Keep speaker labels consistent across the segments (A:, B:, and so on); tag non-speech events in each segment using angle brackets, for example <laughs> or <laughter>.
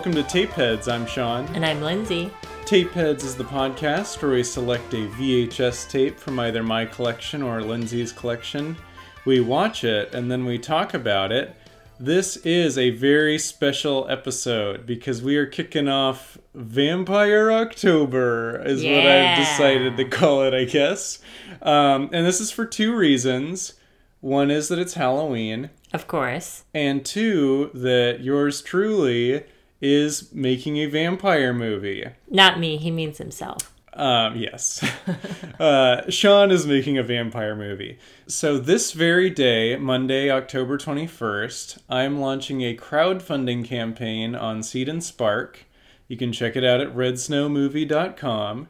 A: Welcome to Tapeheads. I'm Sean.
B: And I'm Lyndsey.
A: Tapeheads is the podcast where we select a VHS tape from either my collection or Lyndsey's collection. We watch it and then we talk about it. This is a very special episode because we are kicking off Vampire October, is what I've decided to call it, I guess. Um, and this is for two reasons. One is that it's Halloween,
B: Of course.
A: and two, that yours truly is making a vampire movie.
B: Not me, he means himself.
A: Um, yes. <laughs> uh, Sean is making a vampire movie. So, this very day, Monday, October 21st, I'm launching a crowdfunding campaign on Seed and Spark. You can check it out at redsnowmovie.com.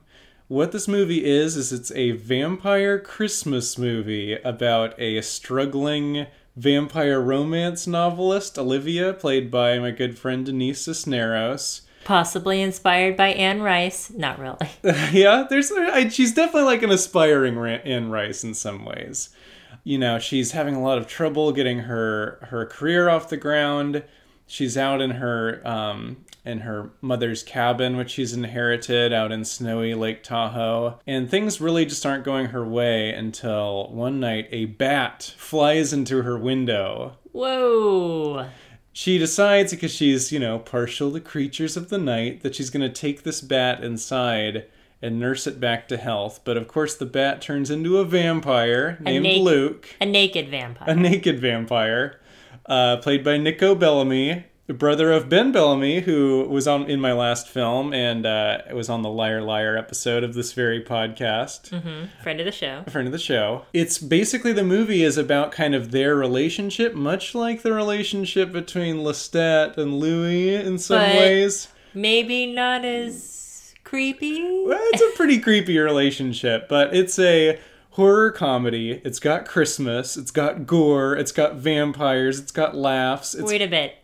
A: What this movie is, is it's a vampire Christmas movie about a struggling vampire romance novelist, Olivia, played by my good friend Denise Cisneros.
B: Possibly inspired by Anne Rice. Not really. <laughs>
A: yeah, there's I, she's definitely like an aspiring Anne Rice in some ways. You know, she's having a lot of trouble getting her her career off the ground. She's out in her um, in her mother's cabin, which she's inherited out in snowy Lake Tahoe, and things really just aren't going her way until one night a bat flies into her window.
B: Whoa.
A: she decides because she's you know partial to creatures of the night that she's going to take this bat inside and nurse it back to health. But of course the bat turns into a vampire named
B: naked-
A: luke.
B: A naked vampire.
A: a naked vampire uh, played by nico bellamy the brother of ben bellamy who was on in my last film and uh, was on the liar liar episode of this very podcast
B: Mhm. Friend of the show.
A: friend of the show. It's basically the movie is about kind of their relationship, much like the relationship between Lestat and Louis in some
B: But-
A: ways.
B: Maybe not as creepy.
A: Well, it's a pretty creepy relationship, but it's a horror comedy. It's got Christmas, it's got gore, it's got vampires, it's got laughs. It's
B: Wait a bit.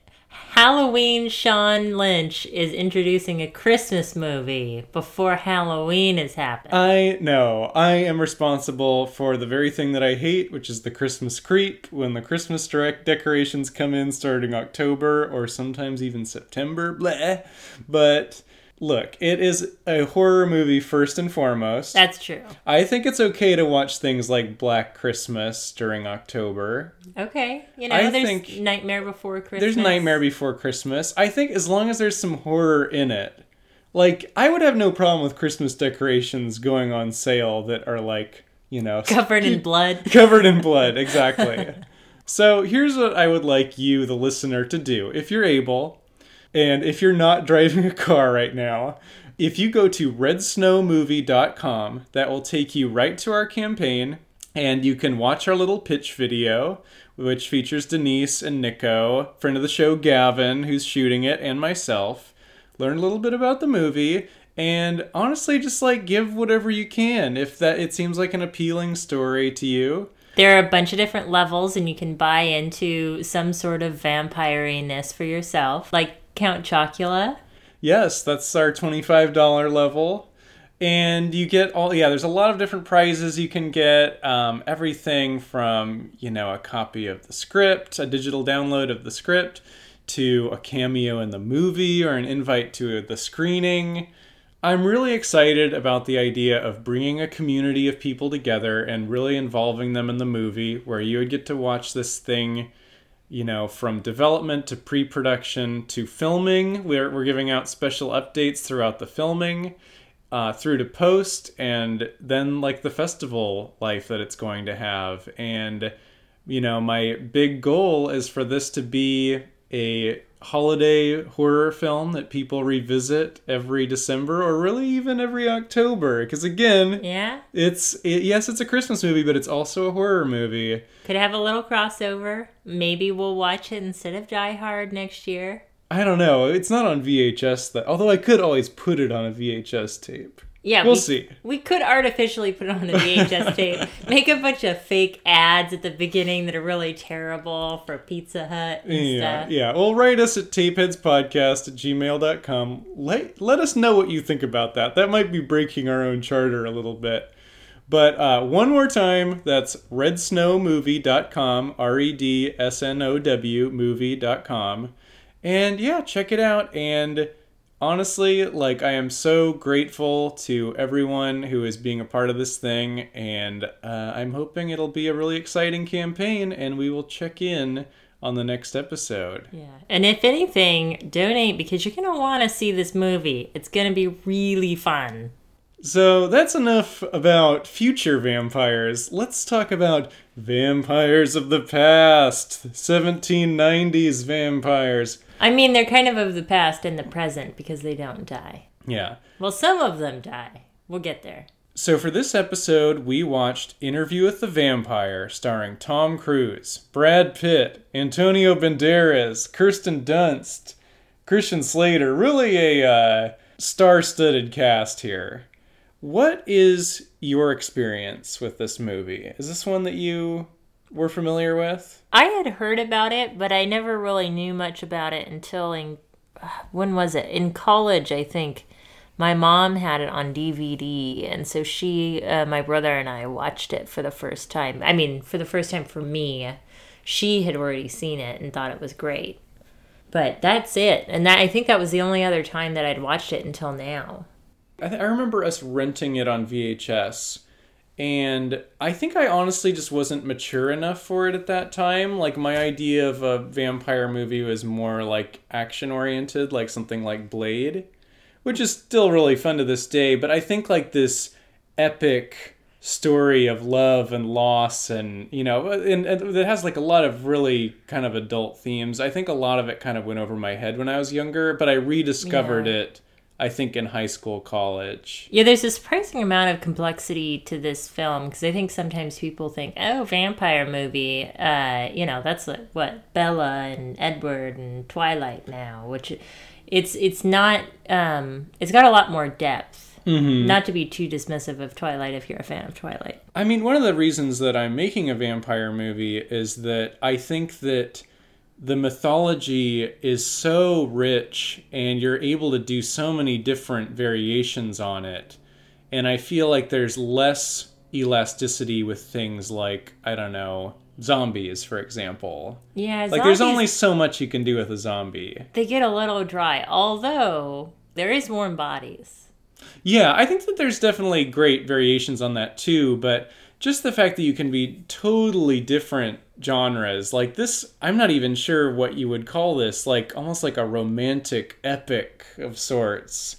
B: Halloween Sean Lynch is introducing a Christmas movie before Halloween has happened.
A: I know. I am responsible for the very thing that I hate, which is the Christmas creep. When the Christmas direct decorations come in starting October or sometimes even September, bleh. But look, it is a horror movie first and foremost.
B: That's true.
A: I think it's okay to watch things like Black Christmas during October.
B: Okay. You know,
A: I
B: there's
A: think-
B: Nightmare Before Christmas.
A: There's Nightmare Before Christmas. I think as long as there's some horror in it. Like, I would have no problem with Christmas decorations going on sale that are like, you know, <laughs>
B: Covered in blood. <laughs>
A: covered in blood exactly <laughs> so here's what i would like you the listener to do if you're able and if you're not <laughs> driving a car right now if you go to redsnowmovie.com that will take you right to our campaign and you can watch our little pitch video which features denise and nico friend of the show gavin who's shooting it and myself. Learn a little bit about the movie and honestly just like give whatever you can if that it seems like an appealing story to you.
B: There are a bunch of different levels, and you can buy into some sort of vampiriness for yourself, like Count Chocula.
A: yes that's our $25 level and you get all yeah there's a lot of different prizes you can get um, everything from you know a copy of the script a digital download of the script to a cameo in the movie or an invite to the screening I'm really excited about the idea of bringing a community of people together and really involving them in the movie where you would get to watch this thing, you know, from development to pre production to filming. We're, we're giving out special updates throughout the filming, uh, through to post, and then like the festival life that it's going to have. And, you know, my big goal is for this to be a holiday horror film that people revisit every December or really even every October because again
B: Yeah?
A: it's it, yes it's a Christmas movie but it's also a horror movie
B: Could have a little crossover. Maybe we'll watch it instead of Die Hard next year.
A: I don't know it's not on VHS that although I could always put it on a VHS tape
B: Yeah,
A: We'll
B: we,
A: see.
B: We could artificially put it on a VHS tape, <laughs> make a bunch of fake ads at the beginning that are really terrible for Pizza Hut and
A: yeah
B: stuff.
A: yeah well write us at tapeheadspodcast at gmail.com let, let us know what you think about that that might be breaking our own charter a little bit But uh, one more time, that's redsnowmovie.com, R E D S N O W movie.com. And yeah, check it out. And honestly, like, I am so grateful to everyone who is being a part of this thing. And uh, I'm hoping it'll be a really exciting campaign, and we will check in on the next episode.
B: Yeah. And if anything, donate because you're to want to see this movie. It's going to be really fun.
A: So that's enough about future vampires. Let's talk about vampires of the past. 1790s vampires.
B: I mean, they're kind of of the past and the present because they don't die.
A: Yeah.
B: Well, some of them die. We'll get there.
A: So for this episode, we watched Interview with the Vampire, starring Tom Cruise, Brad Pitt, Antonio Banderas, Kirsten Dunst, Christian Slater. Really a uh, star-studded cast here. What is your experience with this movie? Is this one that you were familiar with?
B: I had heard about it, but I never really knew much about it until in <sighs> when was it? In college, I think. My mom had it on DVD, and so she, uh, my brother, and I watched it for the first time. I mean, for the first time for me. She had already seen it and thought it was great. But that's it. And that I think that was the only other time that I'd watched it until now.
A: I, th- I remember us renting it on VHS, and I think I honestly just wasn't mature enough for it at that time. Like my idea of a vampire movie was more like action oriented, like something like Blade, which is still really fun to this day. But I think like this epic story of love and loss and you know and, and it has like a lot of really kind of adult themes i think a lot of it kind of went over my head when i was younger but i rediscovered
B: Yeah.
A: it i think in high school college
B: Yeah, there's a surprising amount of complexity to this film because I think sometimes people think, oh, vampire movie, uh, you know, that's like, what Bella and Edward and Twilight now, which it's it's not. Um, it's got a lot more depth. Not to be too dismissive of Twilight if you're a fan of Twilight.
A: I mean, one of the reasons that I'm making a vampire movie is that I think that the mythology is so rich and you're able to do so many different variations on it. And I feel like there's less elasticity with things like, I don't know, zombies, for example.
B: Yeah,
A: Like, there's only so much you can do with a zombie.
B: they get a little dry. Although there is warm bodies.
A: Yeah, I think that there's definitely great variations on that too, but just the fact that you can be totally different genres, like this, I'm not even sure what you would call this, like almost like a romantic epic of sorts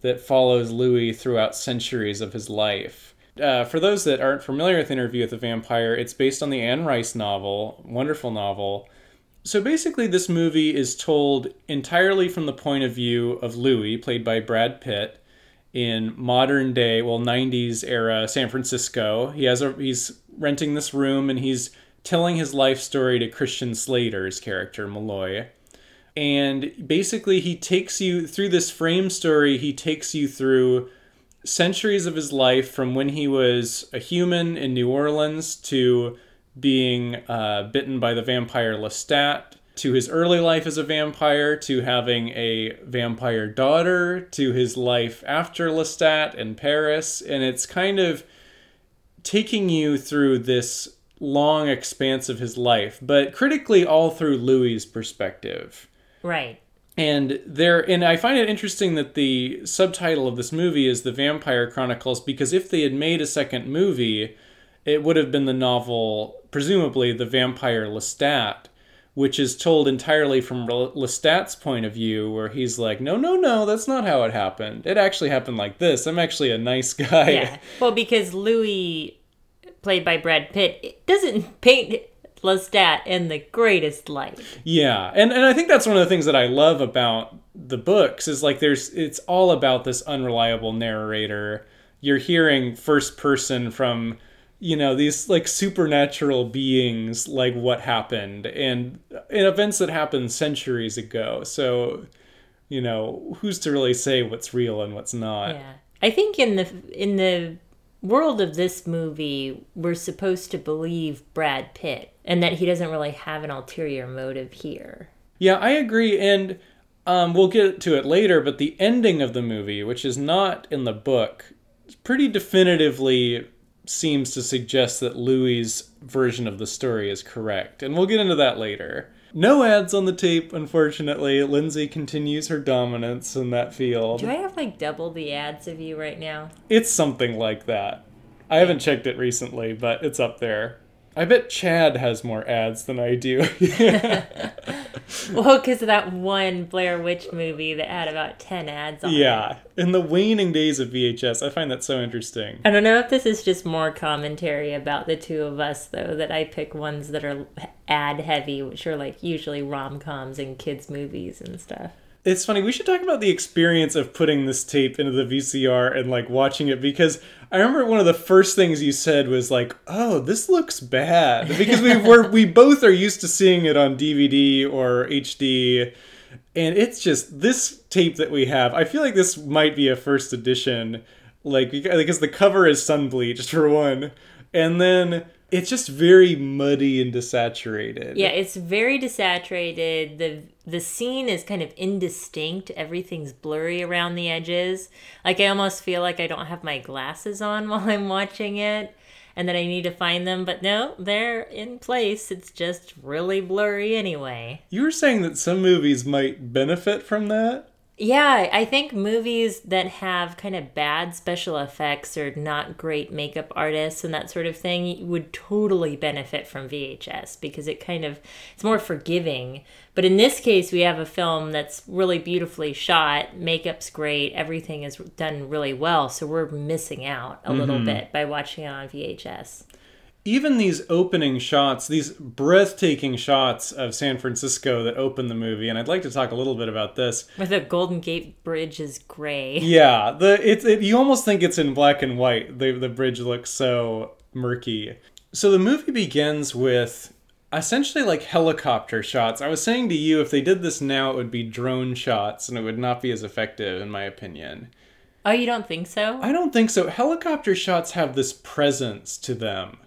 A: that follows Louis throughout centuries of his life. Uh, for those that aren't familiar with Interview with the Vampire, it's based on the Anne Rice novel, wonderful novel. So basically, this movie is told entirely from the point of view of Louis, played by Brad Pitt, in modern day, well, 90s era San Francisco. He has a he's renting this room and he's telling his life story to Christian Slater's character Malloy. And basically he takes you through this frame story, he takes you through centuries of his life from when he was a human in New Orleans to being uh, bitten by the vampire Lestat, to his early life as a vampire, to having a vampire daughter, to his life after Lestat in Paris. And it's kind of taking you through this long expanse of his life, but critically all through Louis's perspective.
B: Right.
A: And there, and I find it interesting that the subtitle of this movie is "The Vampire Chronicles" because if they had made a second movie, it would have been the novel, presumably "The Vampire Lestat," which is told entirely from Lestat's point of view, where he's like, "No, no, no, that's not how it happened. It actually happened like this. I'm actually a nice guy."
B: Yeah. Well, because Louis, played by Brad Pitt, it doesn't paint Lestat in the greatest light.
A: Yeah, and and I think that's one of the things that I love about the books is like there's it's all about this unreliable narrator. You're hearing first person from you know these like supernatural beings like what happened and in events that happened centuries ago. So you know who's to really say what's real and what's not.
B: Yeah. I think in the in the world of this movie, we're supposed to believe Brad Pitt and that he doesn't really have an ulterior motive here.
A: Yeah, I agree, and um, we'll get to it later. But the ending of the movie, which is not in the book, pretty definitively seems to suggest that Louis' version of the story is correct, and we'll get into that later. No ads on the tape, unfortunately. Lyndsey continues her dominance in that field.
B: Do I have like double the ads of you right now?
A: It's something like that. I haven't checked it recently, but it's up there. I bet Chad has more ads than I do. <laughs>
B: Well, because of that one Blair Witch movie that had about 10 ads on it.
A: yeah. In the waning days of VHS, I find that so interesting.
B: I don't know if this is just more commentary about the two of us, though, that I pick ones that are ad heavy, which are like usually rom coms and kids' movies and stuff.
A: It's funny. We should talk about the experience of putting this tape into the VCR and like watching it because I remember one of the first things you said was like, "Oh, this looks bad," because we were we both are used to seeing it on DVD or HD, and it's just this tape that we have. I feel like this might be a first edition, like because the cover is sun bleached for one, and then it's just very muddy and desaturated.
B: Yeah, it's very desaturated. The the scene is kind of indistinct. Everything's blurry around the edges. Like I almost feel like I don't have my glasses on <laughs> while I'm watching it and that I need to find them, but no, they're in place. It's just really blurry anyway.
A: You were saying that some movies might benefit from that.
B: Yeah, I think movies that have kind of bad special effects or not great makeup artists and that sort of thing would totally benefit from VHS because it kind of it's more forgiving. But in this case, we have a film that's really beautifully shot, makeup's great, everything is done really well, so we're missing out a little mm-hmm. bit by watching it on VHS.
A: Even these opening shots, these breathtaking shots of San Francisco that open the movie, and I'd like to talk a little bit about this.
B: Where the Golden Gate Bridge is gray.
A: Yeah, the it's it, you almost think it's in black and white. The the bridge looks so murky. So the movie begins with essentially like helicopter shots. I was saying to you if they did this now it would be drone shots and it would not be as effective in my opinion.
B: Oh, you don't think so?
A: I don't think so. Helicopter shots have this presence to them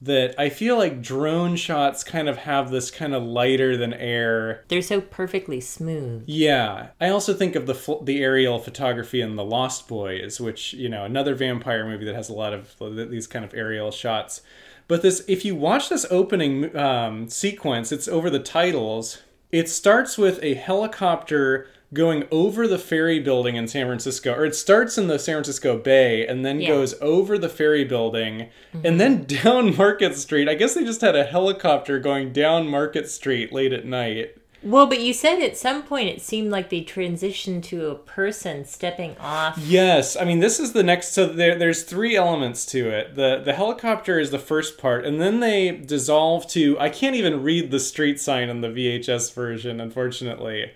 A: that I feel like drone shots kind of have this kind of lighter than air.
B: They're so perfectly smooth.
A: Yeah, I also think of the fl- the aerial photography in The Lost Boys, which you know another vampire movie that has a lot of these kind of aerial shots. But this, if you watch this opening um, sequence, it's over the titles. It starts with a helicopter going over the ferry building in San Francisco, or it starts in the San Francisco Bay and then
B: Yeah.
A: goes over the ferry building and then mm-hmm. down <laughs> Market Street. I guess they just had a helicopter going down Market Street late at night.
B: Well, but you said at some point it seemed like they transitioned to a person stepping off.
A: Yes, I mean this is the next. So there, there's three elements to it. the The helicopter is the first part, and then they dissolve to. I can't even read the street sign in the VHS version, unfortunately.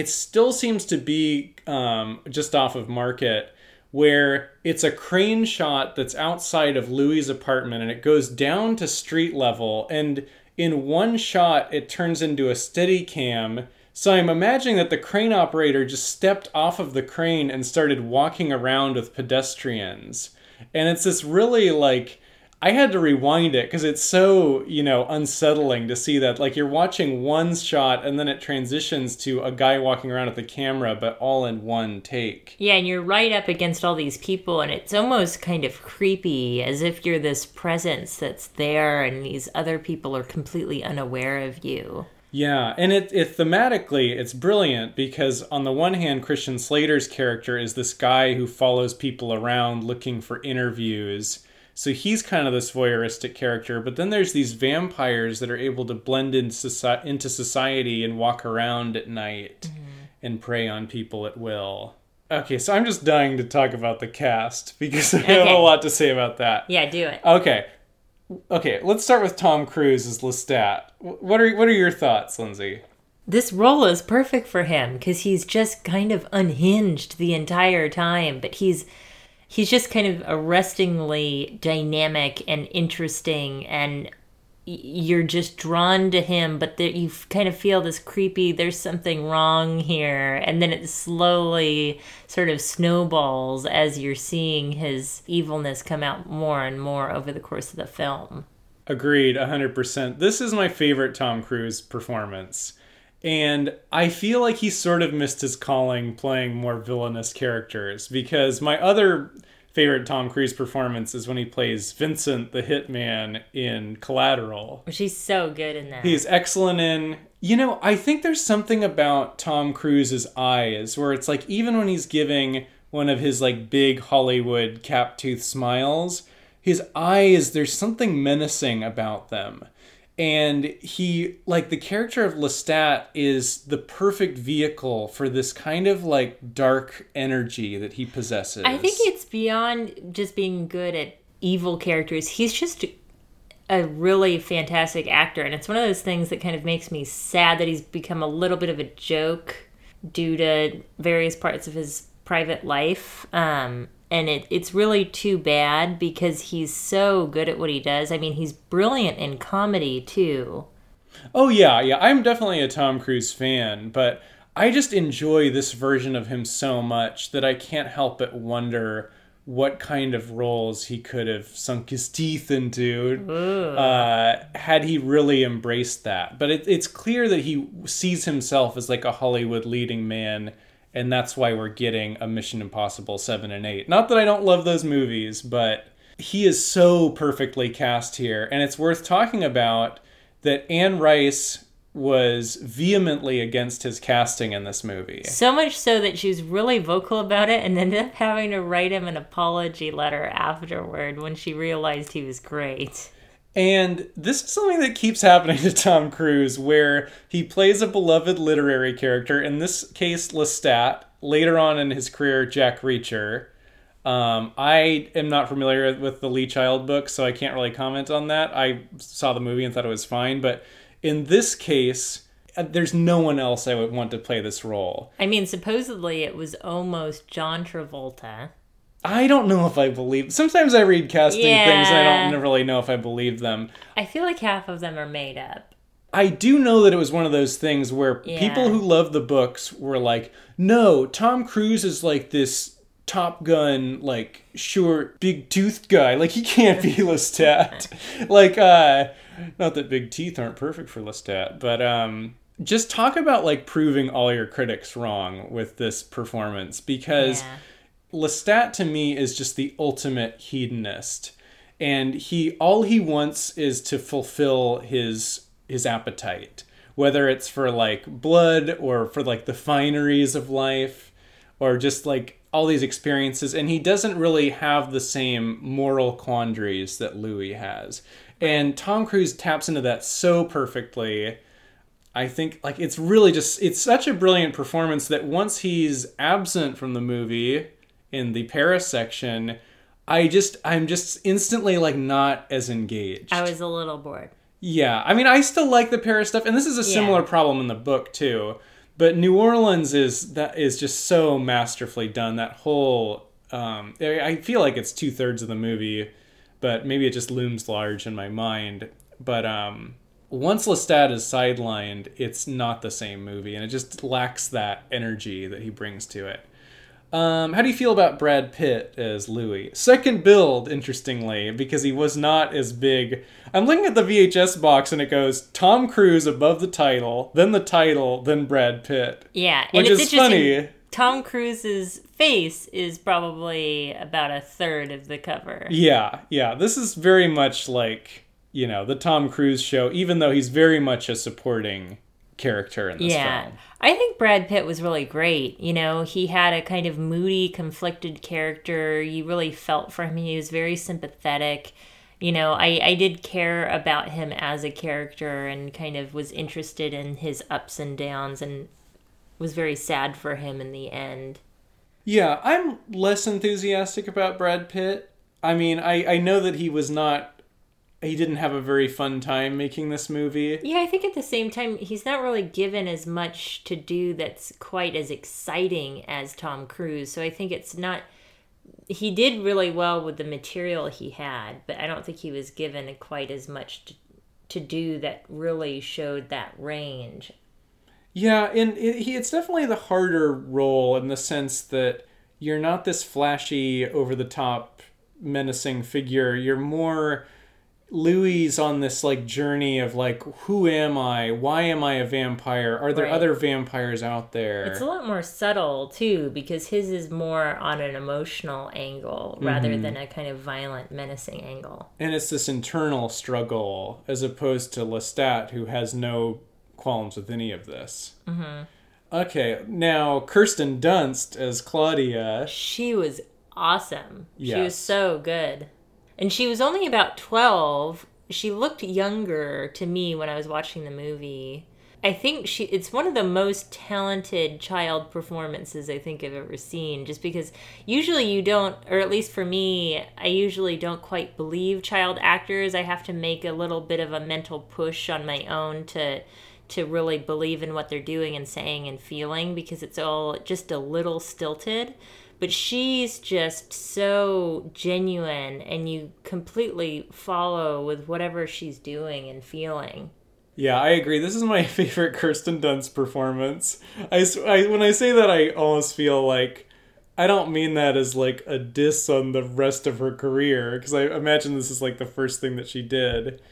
A: It still seems to be um, just off of Market, where it's a crane shot that's outside of Louis' apartment, and it goes down to street level, and in one shot it turns into a steady cam. So I'm imagining that the crane operator just stepped off of the crane and started walking around with pedestrians. And it's this really like I had to rewind it because it's so, you know, unsettling to see that like you're watching one shot and then it transitions to a guy walking around with the camera but all in one take.
B: Yeah, and you're right up against all these people, and it's almost kind of creepy, as if you're this presence that's there, and these other people are completely unaware of you.
A: Yeah, and it, it thematically it's brilliant because on the one hand, Christian Slater's character is this guy who follows people around looking for interviews. So he's kind of this voyeuristic character, but then there's these vampires that are able to blend into soci- into society and walk around at night mm-hmm. and prey on people at will. Okay, so I'm just dying to talk about the cast <laughs> because I have a lot to say about that.
B: Yeah, do it.
A: Okay. Okay, let's start with Tom Cruise as Lestat. What are what are your thoughts, Lyndsey?
B: This role is perfect for him because he's just kind of unhinged the entire time, but he's he's just kind of arrestingly dynamic and interesting and you're just drawn to him but you kind of feel this creepy there's something wrong here and then it slowly sort of snowballs as you're seeing his evilness come out more and more over the course of the film
A: Agreed, 100%. This is my favorite Tom Cruise performance. And I feel like he sort of missed his calling playing more villainous characters because my other favorite Tom Cruise performance is when he plays Vincent the Hitman in Collateral.
B: Which he's so good in that.
A: He's excellent in. You know, I think there's something about Tom Cruise's eyes where it's like even when he's giving one of his like big Hollywood cap tooth smiles, his eyes there's something menacing about them and he like the character of lestat is the perfect vehicle for this kind of like dark energy that he possesses
B: I think it's beyond just being good at evil characters. He's just a really fantastic actor, and it's one of those things that kind of makes me sad that he's become a little bit of a joke due to various parts of his private life. Um, and it, it's really too bad because he's so good at what he does. I mean, he's brilliant in comedy too.
A: oh yeah yeah i'm definitely a tom cruise fan but i just enjoy this version of him so much that i can't help but wonder what kind of roles he could have sunk his teeth into uh, had he really embraced that. But it, it's clear that he sees himself as like a Hollywood leading man, and that's why we're getting a Mission Impossible 7 and 8. Not that I don't love those movies, but he is so perfectly cast here. And it's worth talking about that Anne Rice was vehemently against his casting in this movie.
B: So much so that she was really vocal about it and ended up having to write him an apology letter afterward when she realized he was great.
A: And this is something that keeps happening <laughs> to Tom Cruise, where he plays a beloved literary character, in this case, Lestat, later on in his career, Jack Reacher. Um, I am not familiar with the Lee Child book, so I can't really comment on that. I saw the movie and thought it was fine, but in this case, uh, there's no one else I would want to play this role.
B: I mean, supposedly it was almost John Travolta.
A: I don't know if I believe. Sometimes I read casting things and I don't really know if I believe them.
B: I feel like half of them are made up.
A: I do know that it was one of those things where
B: Yeah.
A: people who love the books were like, "No, Tom Cruise is like this Top Gun, like short, big toothed guy. Like he can't be <laughs> Lestat. like, uh, not that big teeth aren't perfect for Lestat, but um, just talk about like proving all your critics wrong with this performance because."
B: Yeah.
A: Lestat to me is just the ultimate hedonist, and he all he wants is to fulfill his his appetite, whether it's for like blood or for like the fineries of life, or just like all these experiences. And he doesn't really have the same moral quandaries that Louis has, and Tom Cruise taps into that so perfectly. I think like it's really just it's such a brilliant performance that once he's absent from the movie in the Paris section, I just I'm just instantly like not as engaged.
B: I was a little bored.
A: yeah, I mean I still like the Paris stuff and this is a similar
B: Yeah.
A: problem in the book too. But New Orleans is that is just so masterfully done. That whole um, I feel like it's two thirds of the movie, but maybe it just looms large in my mind. But um, once Lestat is sidelined, it's not the same movie, and it just lacks that energy that he brings to it. Um, how do you feel about Brad Pitt as Louis? Second build, interestingly, because he was not as big. I'm looking at the VHS box and it goes Tom Cruise above the title, then the title, then Brad Pitt.
B: Yeah,
A: Which
B: and it's
A: is funny.
B: Tom Cruise's face is probably about a third of the cover.
A: Yeah, yeah. This is very much like, you know, the Tom Cruise show, even though he's very much a supporting character in this
B: yeah.
A: film.
B: I think Brad Pitt was really great. You know, he had a kind of moody, conflicted character. You really felt for him. He was very sympathetic. You know, I, I did care about him as a character and kind of was interested in his ups and downs and was very sad for him in the end.
A: Yeah, I'm less enthusiastic about Brad Pitt. I mean, I, I know that he was not he didn't have a very fun time making this movie.
B: Yeah, I think at the same time, he's not really given as much to do that's quite as exciting as Tom Cruise. So I think it's not. He did really well with the material he had, but I don't think he was given quite as much to, to do that really showed that range.
A: Yeah, and it, he, it's definitely the harder role in the sense that you're not this flashy, over the top, menacing figure. You're more Louis on this like journey of like who am I? Why am I a vampire? Are there
B: Right.
A: other vampires out there?
B: It's a lot more subtle too because his is more on an emotional angle rather
A: Mm-hmm.
B: than a kind of violent, menacing angle.
A: and it's this internal struggle as opposed to Lestat who has no qualms with any of this. Mm-hmm. Okay, now Kirsten Dunst as Claudia.
B: She was awesome. She was so good. And she was only about 12. She looked younger to me when I was watching the movie. I think she it's one of the most talented child performances I think I've ever seen just because usually you don't or at least for me I usually don't quite believe child actors. I have to make a little bit of a mental push on my own to to really believe in what they're doing and saying and feeling because it's all just a little stilted. But she's just so genuine and you completely follow with whatever she's doing and feeling.
A: Yeah, I agree. This is my <laughs> favorite Kirsten Dunst performance. I when I say that, I almost feel like I don't mean that as like a diss on the rest of her career because I imagine this is like the first thing that she did.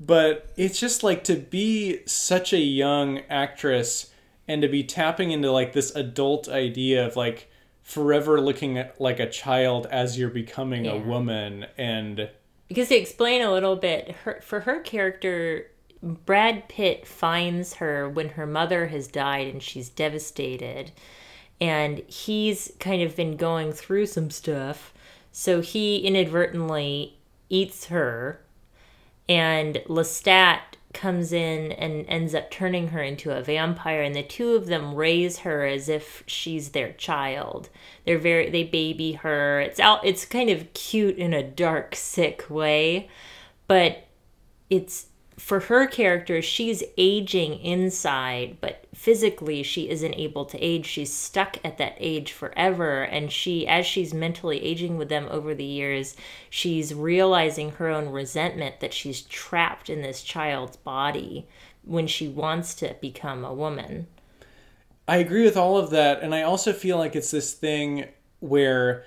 A: But it's just like to be such a young actress and to be tapping into like this adult idea of like forever looking at like a child as you're becoming a woman and
B: Because to explain a little bit, her, for her character, Brad Pitt finds her when her mother has died and she's devastated. And he's kind of been going through some stuff. So he inadvertently eats her. And Lestat comes in and ends up turning her into a vampire and the two of them raise her as if she's their child. They're very they baby her. It's out it's kind of cute in a dark sick way but it's for her character she's aging inside but physically she isn't able to age. She's stuck at that age forever. And she as she's mentally aging with them over the years she's realizing her own resentment that she's trapped in this child's body when she wants to become a woman.
A: I agree with all of that. And I also feel like it's this thing where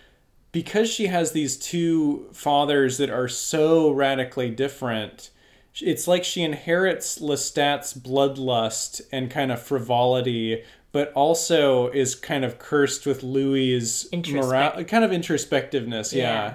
A: because she has these two fathers that are so radically different, it's like she inherits Lestat's bloodlust and kind of frivolity, but also is kind of cursed with Louis's
B: Introspect-
A: mora- kind of introspectiveness. Yeah.
B: Yeah.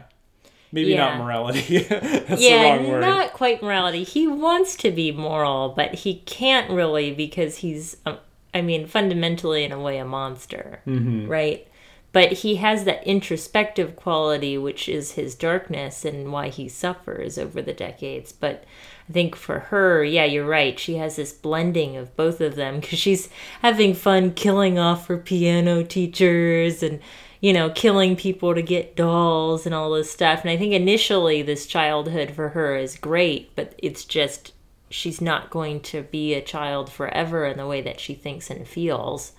A: Maybe
B: Yeah.
A: not morality. <laughs> That's
B: yeah,
A: the wrong word.
B: not quite morality. He wants to be moral, but he can't really because he's, um, I mean, fundamentally in a way, a monster,
A: Mm-hmm.
B: right? But he has that introspective quality, which is his darkness and why he suffers over the decades. But I think for her, yeah, you're right. She has this blending of both of them because she's having fun killing off her piano teachers and you know, killing people to get dolls and all this stuff. And I think initially this childhood for her is great, but it's just she's not going to be a child forever in the way that she thinks and feels.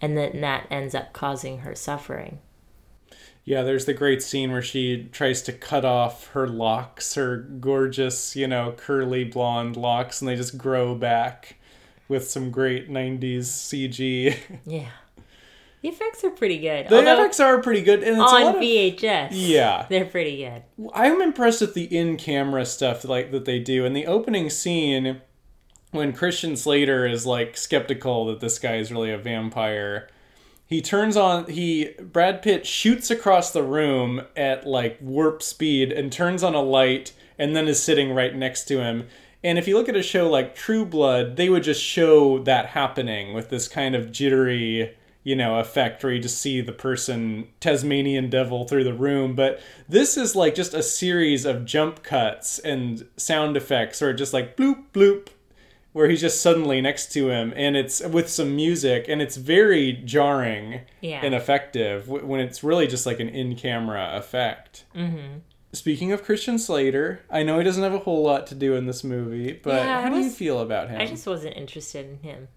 B: And then that ends up causing her suffering.
A: Yeah, there's the great scene where she tries to cut off her locks, her gorgeous, you know, curly blonde locks, and they just grow back with some great 90s CG. <laughs>
B: Yeah. The effects are pretty good.
A: The
B: Although
A: effects are pretty good, and
B: on
A: of,
B: VHS,
A: Yeah.
B: they're pretty good.
A: I'm impressed with the in-camera stuff like that they do. In the opening scene, when Christian Slater is like skeptical that this guy is really a vampire, he turns on he Brad Pitt shoots across the room at like warp speed and turns on a light and then is sitting right next to him. And if you look at a show like True Blood, they would just show that happening with this kind of jittery, you know, effect where you just see the person Tasmanian devil through the room. But this is like just a series of jump cuts and sound effects or just like bloop bloop where he's just suddenly next to him and it's with some music and it's very jarring
B: Yeah.
A: and effective when it's really just like an in-camera effect mm-hmm. speaking of christian slater i know he doesn't have a whole lot to do in this movie but
B: Yeah,
A: how do you feel about him
B: I just wasn't interested in him.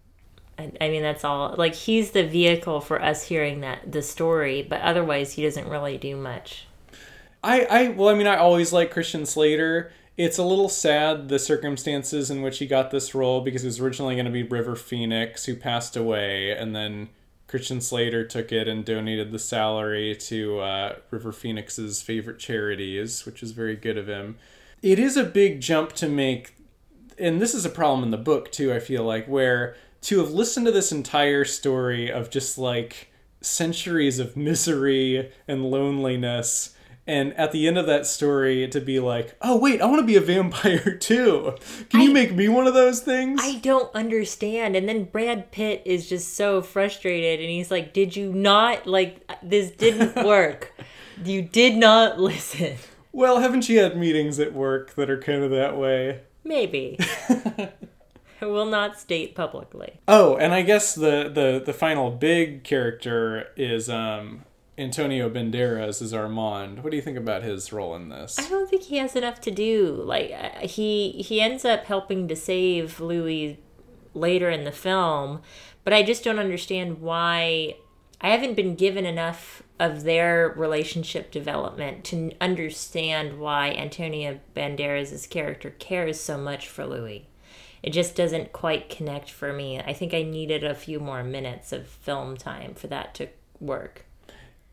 B: I, I mean, that's all. Like, he's the vehicle for us hearing that the story, but otherwise, he doesn't really do much.
A: I, I well i mean i always like christian slater it's a little sad the circumstances in which he got this role because it was originally going to be river phoenix who passed away and then christian slater took it and donated the salary to uh, river phoenix's favorite charities which is very good of him. It is a big jump to make and this is a problem in the book too i feel like where to have listened to this entire story of just like centuries of misery and loneliness and at the end of that story to be like oh wait i want to be a vampire <laughs> too can you make me one of those things
B: I don't understand. And then Brad Pitt is just so frustrated and he's like, Did you not? Like, this didn't <laughs> work. you did not listen.
A: well haven't you had meetings at work that are kind of that way
B: Maybe. <laughs> I will not state publicly.
A: Oh, and I guess the the the final big character is um Antonio Banderas as Armand. What do you think about his role in this?
B: I don't think he has enough to do. Like uh, he he ends up helping to save Louis later in the film, but I just don't understand why I haven't been given enough of their relationship development to understand why Antonio Banderas' character cares so much for Louis. It just doesn't quite connect for me. I think I needed a few more minutes of film time for that to work.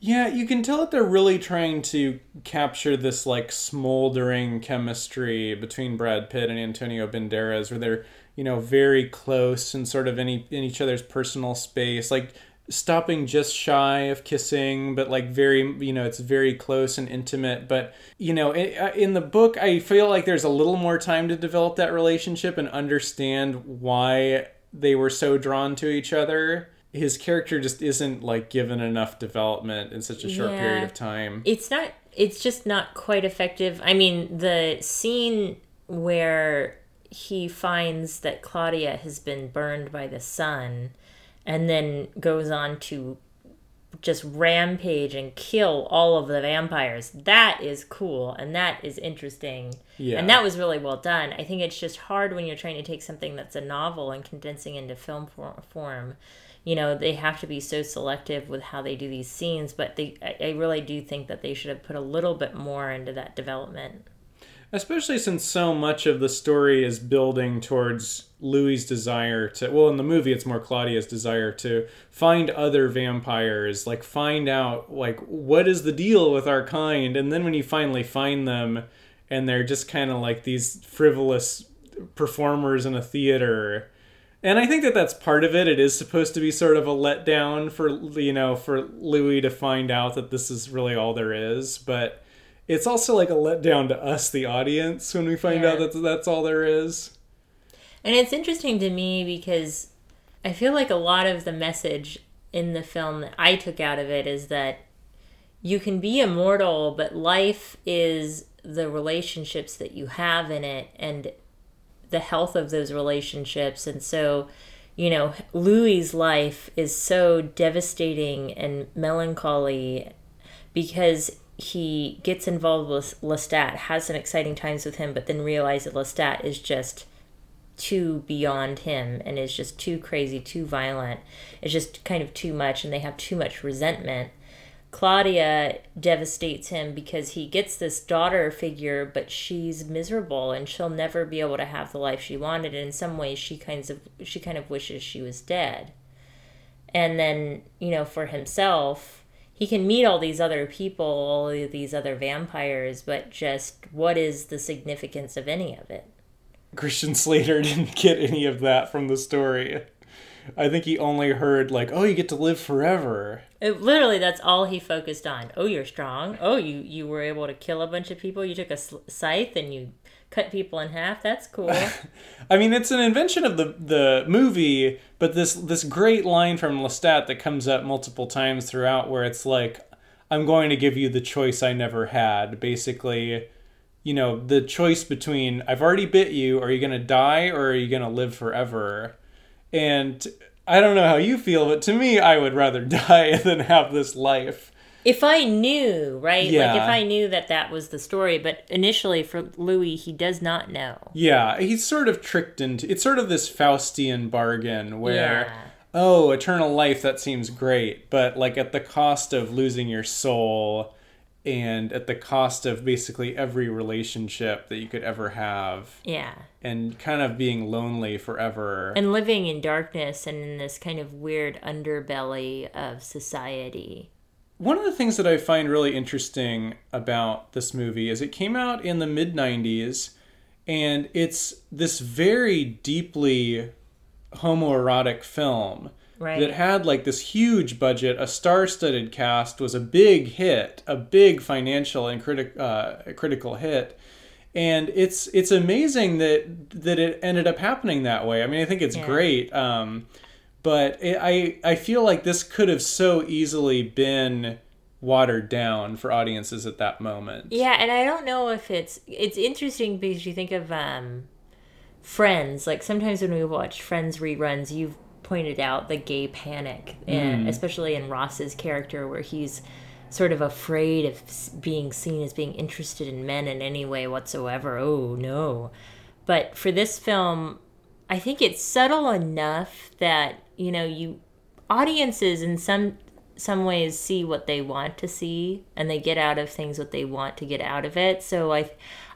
A: Yeah, you can tell that they're really trying to capture this like smoldering chemistry between Brad Pitt and Antonio Banderas, where they're you know very close and sort of in, e- in each other's personal space, like stopping just shy of kissing, but like very you know it's very close and intimate. But you know uh, in the book, I feel like there's a little more time to develop that relationship and understand why they were so drawn to each other his character just isn't like given enough development in such a short
B: Yeah.
A: period of time.
B: it's not it's just not quite effective i mean the scene where he finds that claudia has been burned by the sun and then goes on to just rampage and kill all of the vampires that is cool and that is interesting
A: Yeah.
B: and that was really well done i think it's just hard when you're trying to take something that's a novel and condensing into film form you know they have to be so selective with how they do these scenes but they I, really do think that they should have put a little bit more into that development.
A: Especially since so much of the story is building towards Louis's desire to well in the movie it's more Claudia's desire to find other vampires, like find out like what is the deal with our kind? And then when you finally find them and they're just kind of like these frivolous performers in a theater and I think that that's part of it. It is supposed to be sort of a letdown for you know for Louis to find out that this is really all there is, but it's also like a letdown to us, the audience, when we find
B: Yeah.
A: out that that's all there is.
B: And it's interesting to me because I feel like a lot of the message in the film that I took out of it is that you can be immortal, but life is the relationships that you have in it and the health of those relationships. And so, you know, Louis's life is so devastating and melancholy because he gets involved with Lestat, has some exciting times with him, but then realizes that Lestat is just too beyond him and is just too crazy, too violent. It's just kind of too much, and they have too much resentment. Claudia devastates him because he gets this daughter figure, but she's miserable and she'll never be able to have the life she wanted. And in some ways, she kinds of she kind of wishes she was dead. And then you know, for himself, he can meet all these other people, all these other vampires, but just what is the significance of any of it?
A: Christian Slater <laughs> didn't get any of that from the story. I think he only heard like, "Oh, you get to live forever."
B: It, literally, that's all he focused on. Oh, you're strong. Oh, you you were able to kill a bunch of people. You took a scythe and you cut people in half. That's cool. <laughs>
A: I mean, it's an invention of the the movie, but this this great line from Lestat that comes up multiple times throughout, where it's like, "I'm going to give you the choice I never had." Basically, you know, the choice between I've already bit you, are you going to die or are you going to live forever? And I don't know how you feel, but to me, I would rather <laughs> die than have this life.
B: if I knew, right? Like
A: Yeah.
B: if I knew that that was the story, but initially for Louis, he does not know.
A: Yeah, he's sort of tricked into it's sort of this Faustian bargain where
B: Yeah.
A: oh, eternal life that seems great, but like at the cost of losing your soul and at the cost of basically every relationship that you could ever have
B: Yeah.
A: and kind of being lonely forever.
B: And living in darkness and in this kind of weird underbelly of society.
A: One of the things that I find really interesting about this movie is it came out in the mid 90s and it's this very deeply homoerotic film
B: Right.
A: that had like this huge budget, a star-studded cast, was a big hit, a big financial and critic uh, critical hit, and it's it's amazing that that it ended up happening that way. I mean, I think it's
B: Yeah.
A: great, um, but it, I I feel like this could have so easily been watered down for audiences at that moment.
B: Yeah, and I don't know if it's it's interesting because you think of um Friends, like sometimes when we watch Friends reruns, you've pointed out the gay panic, and mm. especially in Ross's character where he's sort of afraid of being seen as being interested in men in any way whatsoever. Oh no. But for this film, I think it's subtle enough that, you know, you audiences in some some ways see what they want to see and they get out of things what they want to get out of it. So I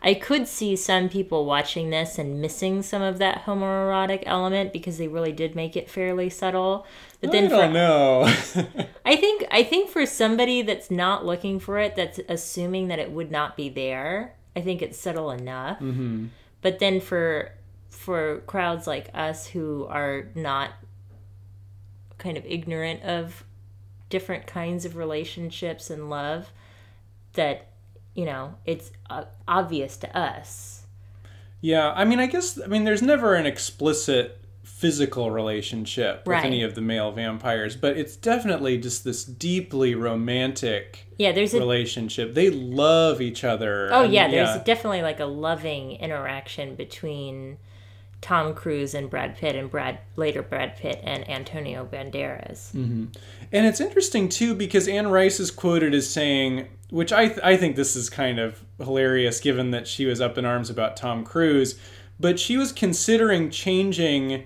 B: I could see some people watching this and missing some of that homoerotic element because they really did make it fairly subtle. But then
A: I
B: for
A: don't know. <laughs>
B: I think I think for somebody that's not looking for it, that's assuming that it would not be there. I think it's subtle enough. Mm-hmm. But then for for crowds like us who are not kind of ignorant of different kinds of relationships and love, that you know it's uh, obvious to us.
A: Yeah, I mean, I guess I mean, there's never an explicit physical relationship with any of the male vampires, but it's definitely just this deeply romantic
B: Yeah, there's a
A: relationship. They love each other.
B: Oh
A: and-
B: yeah, there's definitely like a loving interaction between Tom Cruise and Brad Pitt and Brad later Brad Pitt and Antonio Banderas. Mm-hmm.
A: and it's interesting too because Anne Rice is quoted as saying, which I th- I think this is kind of hilarious given that she was up in arms about Tom Cruise, but she was considering changing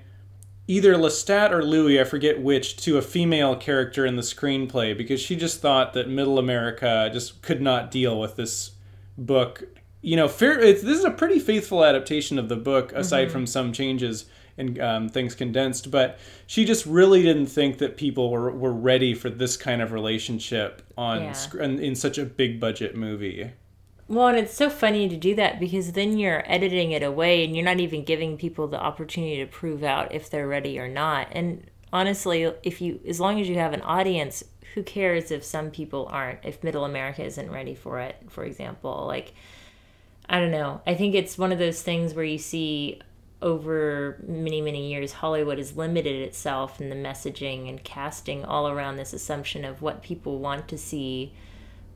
A: either Lestat or Louis, I forget which, to a female character in the screenplay because she just thought that Middle America just could not deal with this book. You know, fair. It's, this is a pretty faithful adaptation of the book, aside from some changes and um, things condensed. But she just really didn't think that people were, were ready for this kind of relationship on
B: Yeah.
A: sc- in, in such a big budget movie.
B: Well, and it's so funny to do that because then you're editing it away and you're not even giving people the opportunity to prove out if they're ready or not. And honestly, if you as long as you have an audience, who cares if some people aren't if middle America isn't ready for it, for example. Like I don't know. I think it's one of those things where you see over many, many years, Hollywood has limited itself in the messaging and casting all around this assumption of what people want to see,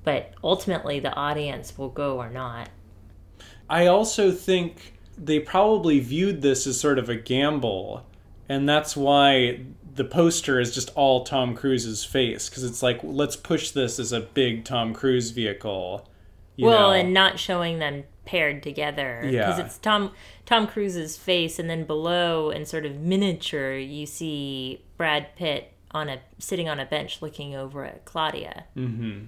B: but ultimately the audience will go or not.
A: I also think they probably viewed this as sort of a gamble, and that's why the poster is just all Tom Cruise's face because it's like let's push this as a big Tom Cruise vehicle. you
B: well,
A: know.
B: and not showing them paired together because
A: Yeah.
B: it's Tom Tom Cruise's face, and then below in sort of miniature, you see Brad Pitt on a sitting on a bench looking over at Claudia. Mm-hmm.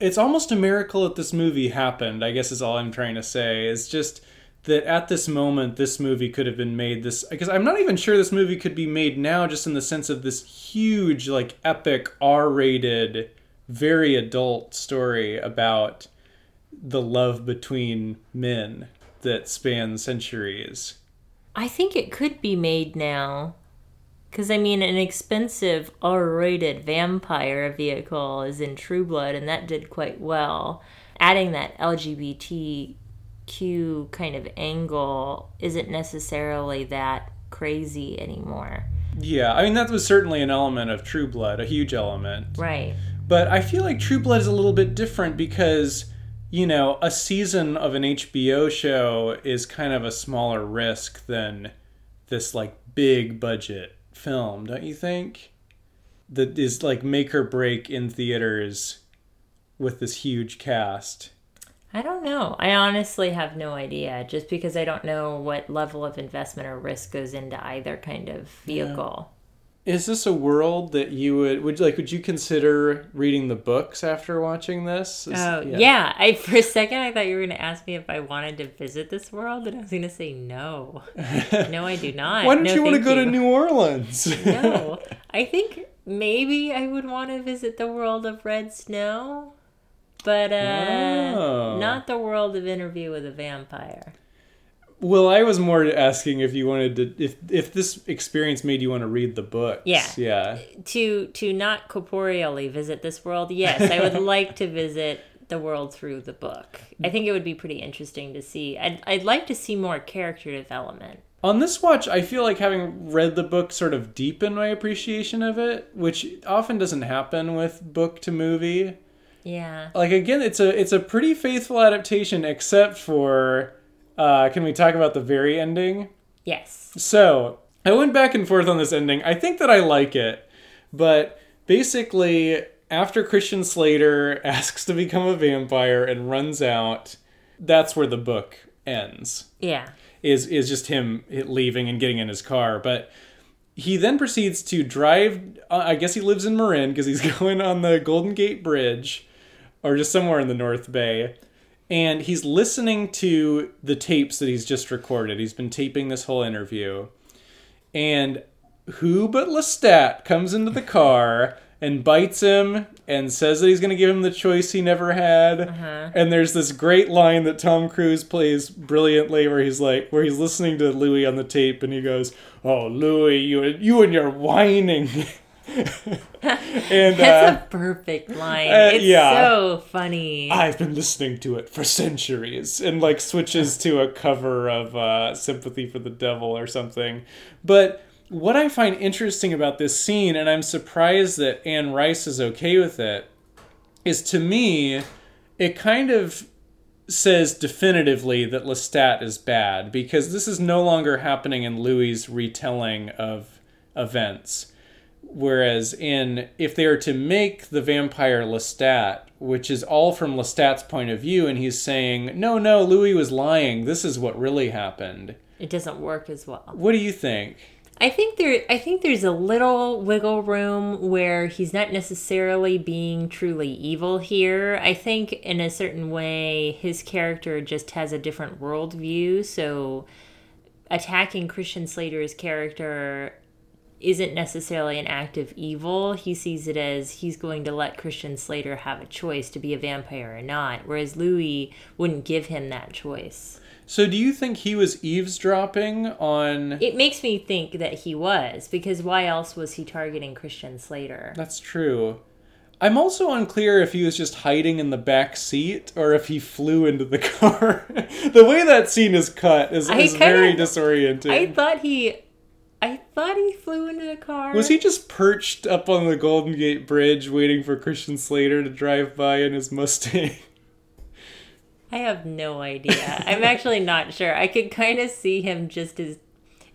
A: it's almost a miracle that this movie happened. I guess is all I'm trying to say. Is just that at this moment, this movie could have been made. This because I'm not even sure this movie could be made now, just in the sense of this huge, like epic R-rated, very adult story about the love between men that spans centuries.
B: I think it could be made now. Because, I mean, an expensive R rated vampire vehicle is in True Blood, and that did quite well. Adding that LGBTQ kind of angle isn't necessarily that crazy anymore.
A: Yeah, I mean that was certainly an element of True Blood, a huge element.
B: Right.
A: But I feel like True Blood is a little bit different because, you know, a season of an HBO show is kind of a smaller risk than this like big budget film, don't you think? That is like make or break in theaters with this huge cast.
B: I don't know. I honestly have no idea, just because I don't know what level of investment or risk goes into either kind of vehicle.
A: Is this a world that you would would like would you consider reading the books after watching this? Is-
B: Oh yeah. I <laughs> for a second I thought you were going to ask me if I wanted to visit this world, and I was going to say no. <laughs> no, I do not.
A: Why don't
B: No,
A: you want to go to New Orleans? <laughs>
B: no, I think maybe I would want to visit the world of Red Snow, but uh,
A: Oh.
B: not the world of Interview with a Vampire.
A: Well, I was more asking if you wanted to, if if this experience made you want to read the books.
B: Yeah.
A: Yeah.
B: To to not corporeally visit this world, yes, I would <laughs> like to visit the world through the book. I think it would be pretty interesting to see. I'd I'd like to see more character development.
A: On this watch, I feel like having read the book sort of deepened my appreciation of it, which often doesn't happen with book to movie.
B: Yeah.
A: Like again, it's a it's a pretty faithful adaptation, except for uh, can we talk about the very ending?
B: Yes.
A: So I went back and forth on this ending. I think that I like it, but basically, after Christian Slater <laughs> asks to become a vampire and runs out, that's where the book ends.
B: Yeah.
A: Is is just him leaving and getting in his car, but he then proceeds to drive. Uh, I guess he lives in Marin because he's <laughs> going on the Golden Gate Bridge, or just somewhere in the North Bay and he's listening to the tapes that he's just recorded. He's been taping this whole interview. And who but Lestat comes into the car and bites him and says that he's going to give him the choice he never had. Uh-huh. And there's this great line that Tom Cruise plays brilliantly where he's like where he's listening to Louis on the tape and he goes, "Oh, Louis, you you and your whining." <laughs> <laughs> and uh,
B: That's a perfect line.
A: uh,
B: it's
A: yeah.
B: so funny.
A: I've been listening to it for centuries, and like switches to a cover of uh, "Sympathy for the Devil" or something. But what I find interesting about this scene, and I'm surprised that Anne Rice is okay with it, is to me, it kind of says definitively that Lestat is bad because this is no longer happening in Louis' retelling of events. Whereas in if they are to make the vampire Lestat, which is all from Lestat's point of view, and he's saying, No, no, Louis was lying. This is what really happened.
B: it doesn't work as well.
A: What do you think?
B: I think there I think there's a little wiggle room where he's not necessarily being truly evil here. I think in a certain way his character just has a different worldview, so attacking Christian Slater's character isn't necessarily an act of evil. He sees it as he's going to let Christian Slater have a choice to be a vampire or not, whereas Louis wouldn't give him that choice.
A: So, do you think he was eavesdropping on.
B: It makes me think that he was, because why else was he targeting Christian Slater?
A: That's true. I'm also unclear if he was just hiding in the back seat or if he flew into the <laughs> car. the way that scene is cut is, is
B: kinda-
A: very disorienting.
B: I thought he, I thought he flew into the car.
A: Was he just perched up on the Golden Gate Bridge waiting for Christian Slater to drive by in his Mustang? <laughs>
B: I have no idea. I'm <laughs> actually not sure. I could kind of see him just as,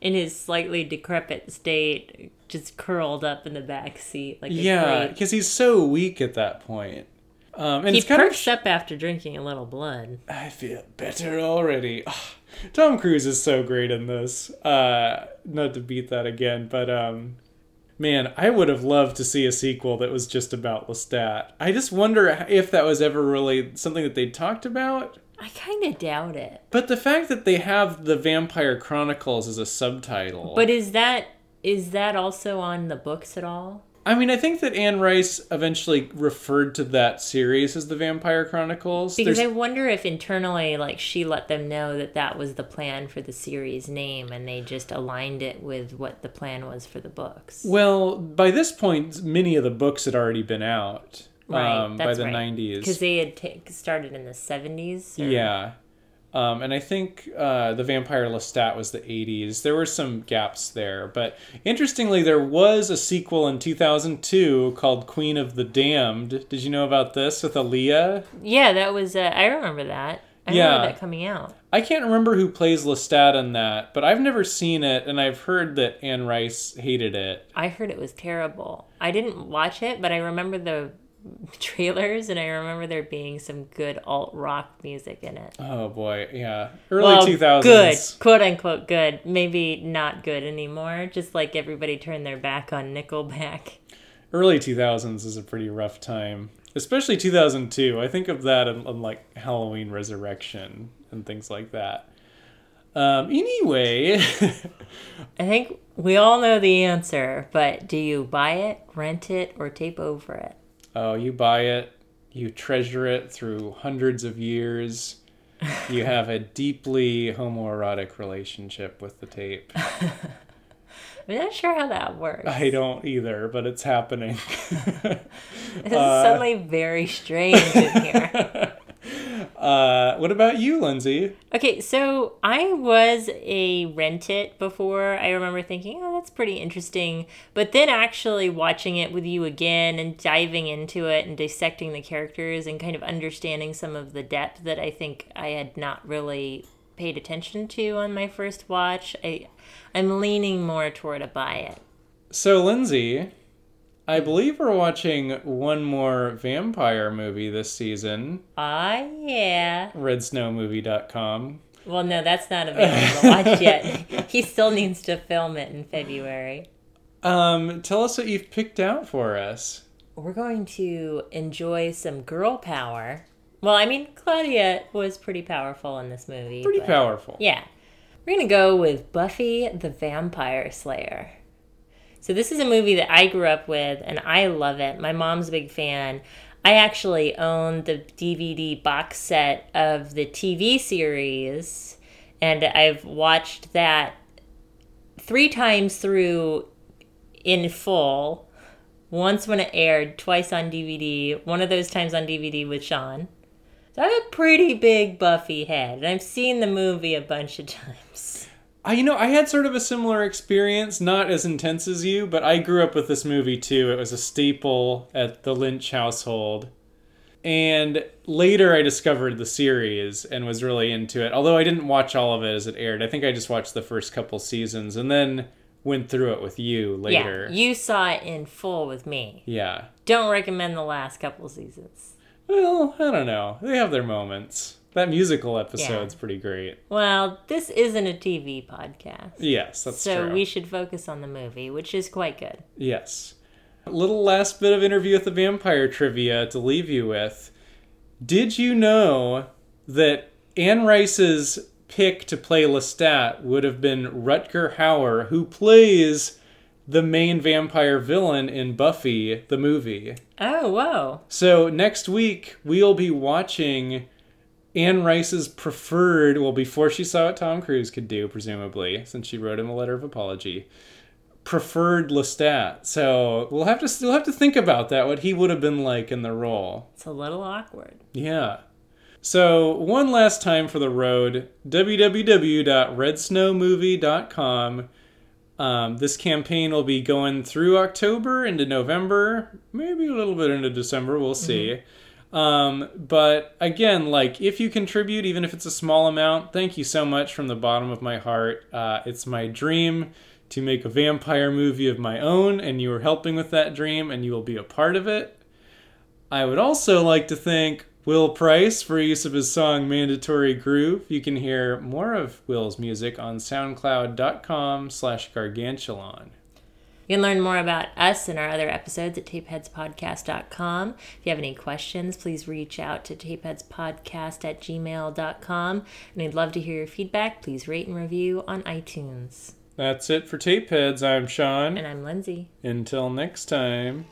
B: in his slightly decrepit state, just curled up in the back seat like
A: yeah, because he's so weak at that point. Um, and
B: He
A: it's kind of
B: perks up after drinking a little blood.
A: I feel better already. Ah, Tom Cruise is so great in this. Uh, not to beat that again, but um, man, I would have loved to see a sequel that was just about Lestat. I just wonder if that was ever really something that they talked about.
B: I kind of doubt it.
A: But the fact that they have the Vampire Chronicles as a subtitle.
B: But is that is that also on the books at all?
A: I mean, I think that Anne Rice eventually referred to that series as the Vampire Chronicles.
B: Because
A: There's-
B: I wonder if internally, like, she let them know that that was the plan for the series name, and they just aligned it with what the plan was for the books.
A: Well, by this point, many of the books had already been out um, by the 90s.
B: because they had ta started in the seventies.
A: Yeah. Um, and I think uh, the Vampire Lestat was the 80s. There were some gaps there. But interestingly, there was a sequel in 2002 called Queen of the Damned. Did you know about this with Aaliyah?
B: yeah, that was. Uh, I remember that. I
A: Yeah.
B: remember that coming out.
A: I can't remember who plays Lestat in that, but I've never seen it, and I've heard that Anne Rice hated it.
B: I heard it was terrible. I didn't watch it, but I remember the <laughs> trailers, and I remember there being some good alt rock music in it.
A: Oh boy, yeah. Early
B: Well,
A: 2000s.
B: good, quote unquote good. Maybe not good anymore. Just like everybody turned their back on Nickelback.
A: early 2000s is a pretty rough time especially 2002 i think of that in, in like halloween resurrection and things like that Um, anyway, <laughs>
B: I think we all know the answer, but do you buy it, rent it, or tape over it?
A: Oh, you buy it, you treasure it through hundreds of years. <laughs> You have a deeply homoerotic relationship with the tape. <laughs>
B: I'm not sure how that works.
A: I don't either, but it's happening. <laughs>
B: This is uh, suddenly very strange in here.
A: Uh, what about you, Lyndsey?
B: Okay, so I was a rent it before. I remember thinking, oh, that's pretty interesting. But then actually watching it with you again and diving into it and dissecting the characters and kind of understanding some of the depth that I think I had not really paid attention to on my first watch, I, I'm leaning more toward a buy it.
A: So, Lyndsey, I believe we're watching one more vampire movie this season.
B: Ah, yeah.
A: RedSnowMovie.com.
B: Well, no, that's not available to watch <laughs> yet. he still needs to film it in February.
A: Um, tell us what you've picked out for us.
B: We're going to enjoy some girl power. Well, I mean, Claudia was pretty powerful in this movie.
A: Pretty powerful.
B: Yeah. We're going to go with Buffy the Vampire Slayer. So, this is a movie that I grew up with, and I love it. My mom's a big fan. I actually own the DVD box set of the TV series, and I've watched that three times through in full. Once when it aired, twice on DVD, one of those times on DVD with Sean. So I have a pretty big Buffy head, and I've seen the movie a bunch of <laughs> times.
A: I, you know, I had sort of a similar experience, not as intense as you, but I grew up with this movie too. It was a staple at the Lynch household. And later I discovered the series and was really into it. Although I didn't watch all of it as it aired. I think I just watched the first couple seasons and then went through it with you later.
B: Yeah, you saw it in full with me.
A: yeah.
B: Don't recommend the last couple seasons.
A: Well, I don't know. They have their moments. That musical episode's pretty great.
B: Well, this isn't a TV podcast.
A: Yes, that's
B: so
A: true.
B: we should focus on the movie, which is quite good.
A: Yes. A little last bit of interview with the vampire trivia to leave you with. Did you know that Anne Rice's pick to play Lestat would have been Rutger Hauer, who plays the main vampire villain in Buffy, the movie?
B: Oh, whoa.
A: So next week, we'll be watching Anne Rice's preferred, well, before she saw what Tom Cruise could do, presumably, since she wrote him a letter of apology, preferred Lestat. So we'll have to still have to think about that, what he would have been like in the role.
B: It's a little awkward.
A: Yeah. So one last time for the road, www.redsnowmovie.com. Um, this campaign will be going through October into November, maybe a little bit into December. We'll see. Um, but again, like if you contribute, even if it's a small amount, thank you so much from the bottom of my heart. Uh, it's my dream to make a vampire movie of my own, and you are helping with that dream, and you will be a part of it. I would also like to thank Will Price for use of his song Mandatory Groove. You can hear more of Will's music on soundcloud.com slash gargantuan.
B: You can learn more about us and our other episodes at tapeheadspodcast.com. If you have any questions, please reach out to tapeheadspodcast at gmail.com. And we'd love to hear your feedback. Please rate and review on iTunes.
A: That's it for Tapeheads. I'm Sean.
B: And I'm Lyndsey.
A: Until next time.